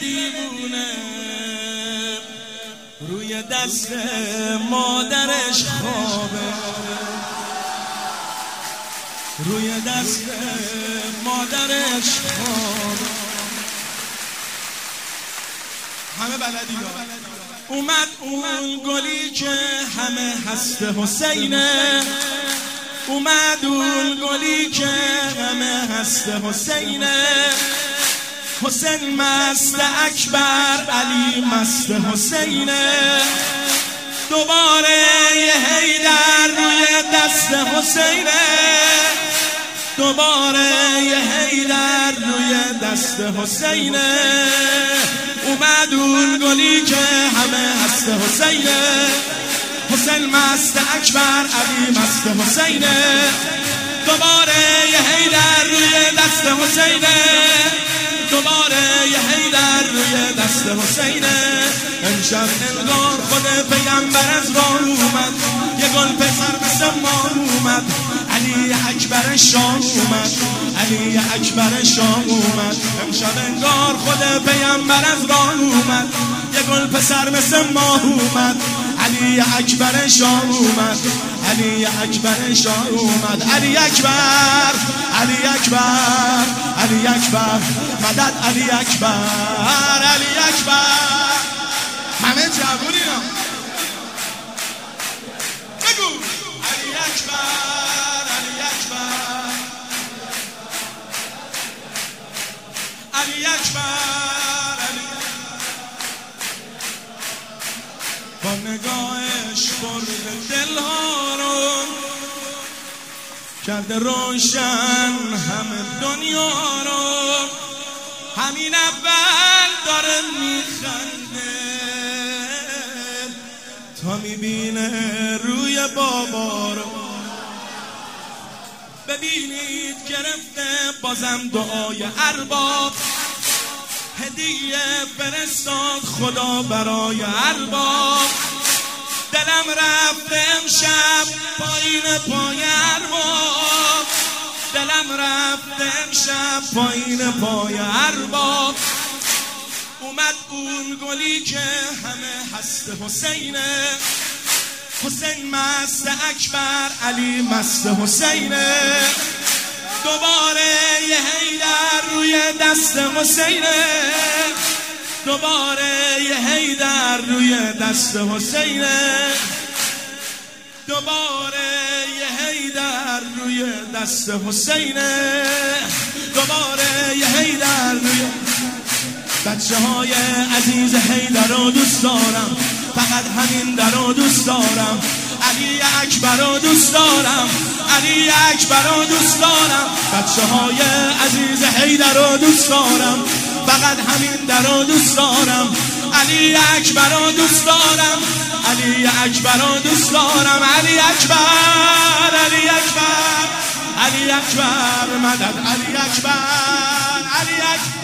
دیوونه روی دست مادرش خوابه. روی دست مادرش خوابه. همه بلدی اومد اون گلی که همه هست حسینه. اومد اون گلی که همه هست حسینه. حسین مست اکبر علی مست حسینه. دوباره یه هیدر روی دست حسینه. دوباره یه هیدر روی دست حسینه. اومد اون گلی که همه هست حسینه. حسین مست اکبر علی مست حسینه. دوباره یه هیدر روی دست حسینه. دوباره یه هیدر روی دست حسینه. امشب انگار خود پیغمبر از راه اومد. یه گل پسر مثل ما اومد. علی اکبر شام اومد. علی اکبر شام اومد. امشب انگار خود پیغمبر از راه اومد. یه گل پسر مثل ما اومد. علی اکبر شام اومد. علی اکبر شام اومد. علی اکبر. علی اکبر. علی اکبر مدد علی اکبر علی اکبر. همه جوونی بگو. علی اکبر علی اکبر. علی اکبر علی با نگاهش برد دلها. کرده روشن همه دنیا رو. همین اول داره میخنده. تا می‌بینه روی بابا رو. ببینید گرفته بازم دعای ارباب. هدیه فرستاد خدا برای ارباب. دلم رفته امشب پایین پای ارباب. دلم رفته امشب پایین پای ارباب. اومد اون گلی که همه هست حسینه. حسین مست اکبر علی مست حسینه. دوباره یه هیدر روی دست حسینه. دوباره یه هیدر روی دست حسینه. دوباره یه هیدر روی دست حسینه دوباره یه هیدر روی بچه های عزیز هیدر رو دوست دارم. فقط همین در رو دوست دارم. علی اکبر رو دوست دارم. علی اکبر رو دوست دارم. بچه های عزیز هیدر رو دوست دارم. فقط همین در رو دوست دارم. علی اکبر رو دوست دارم. علی اکبر دوست دارم علی اکبر علی اکبر علی اکبر مدد علی اکبر علی اکبر.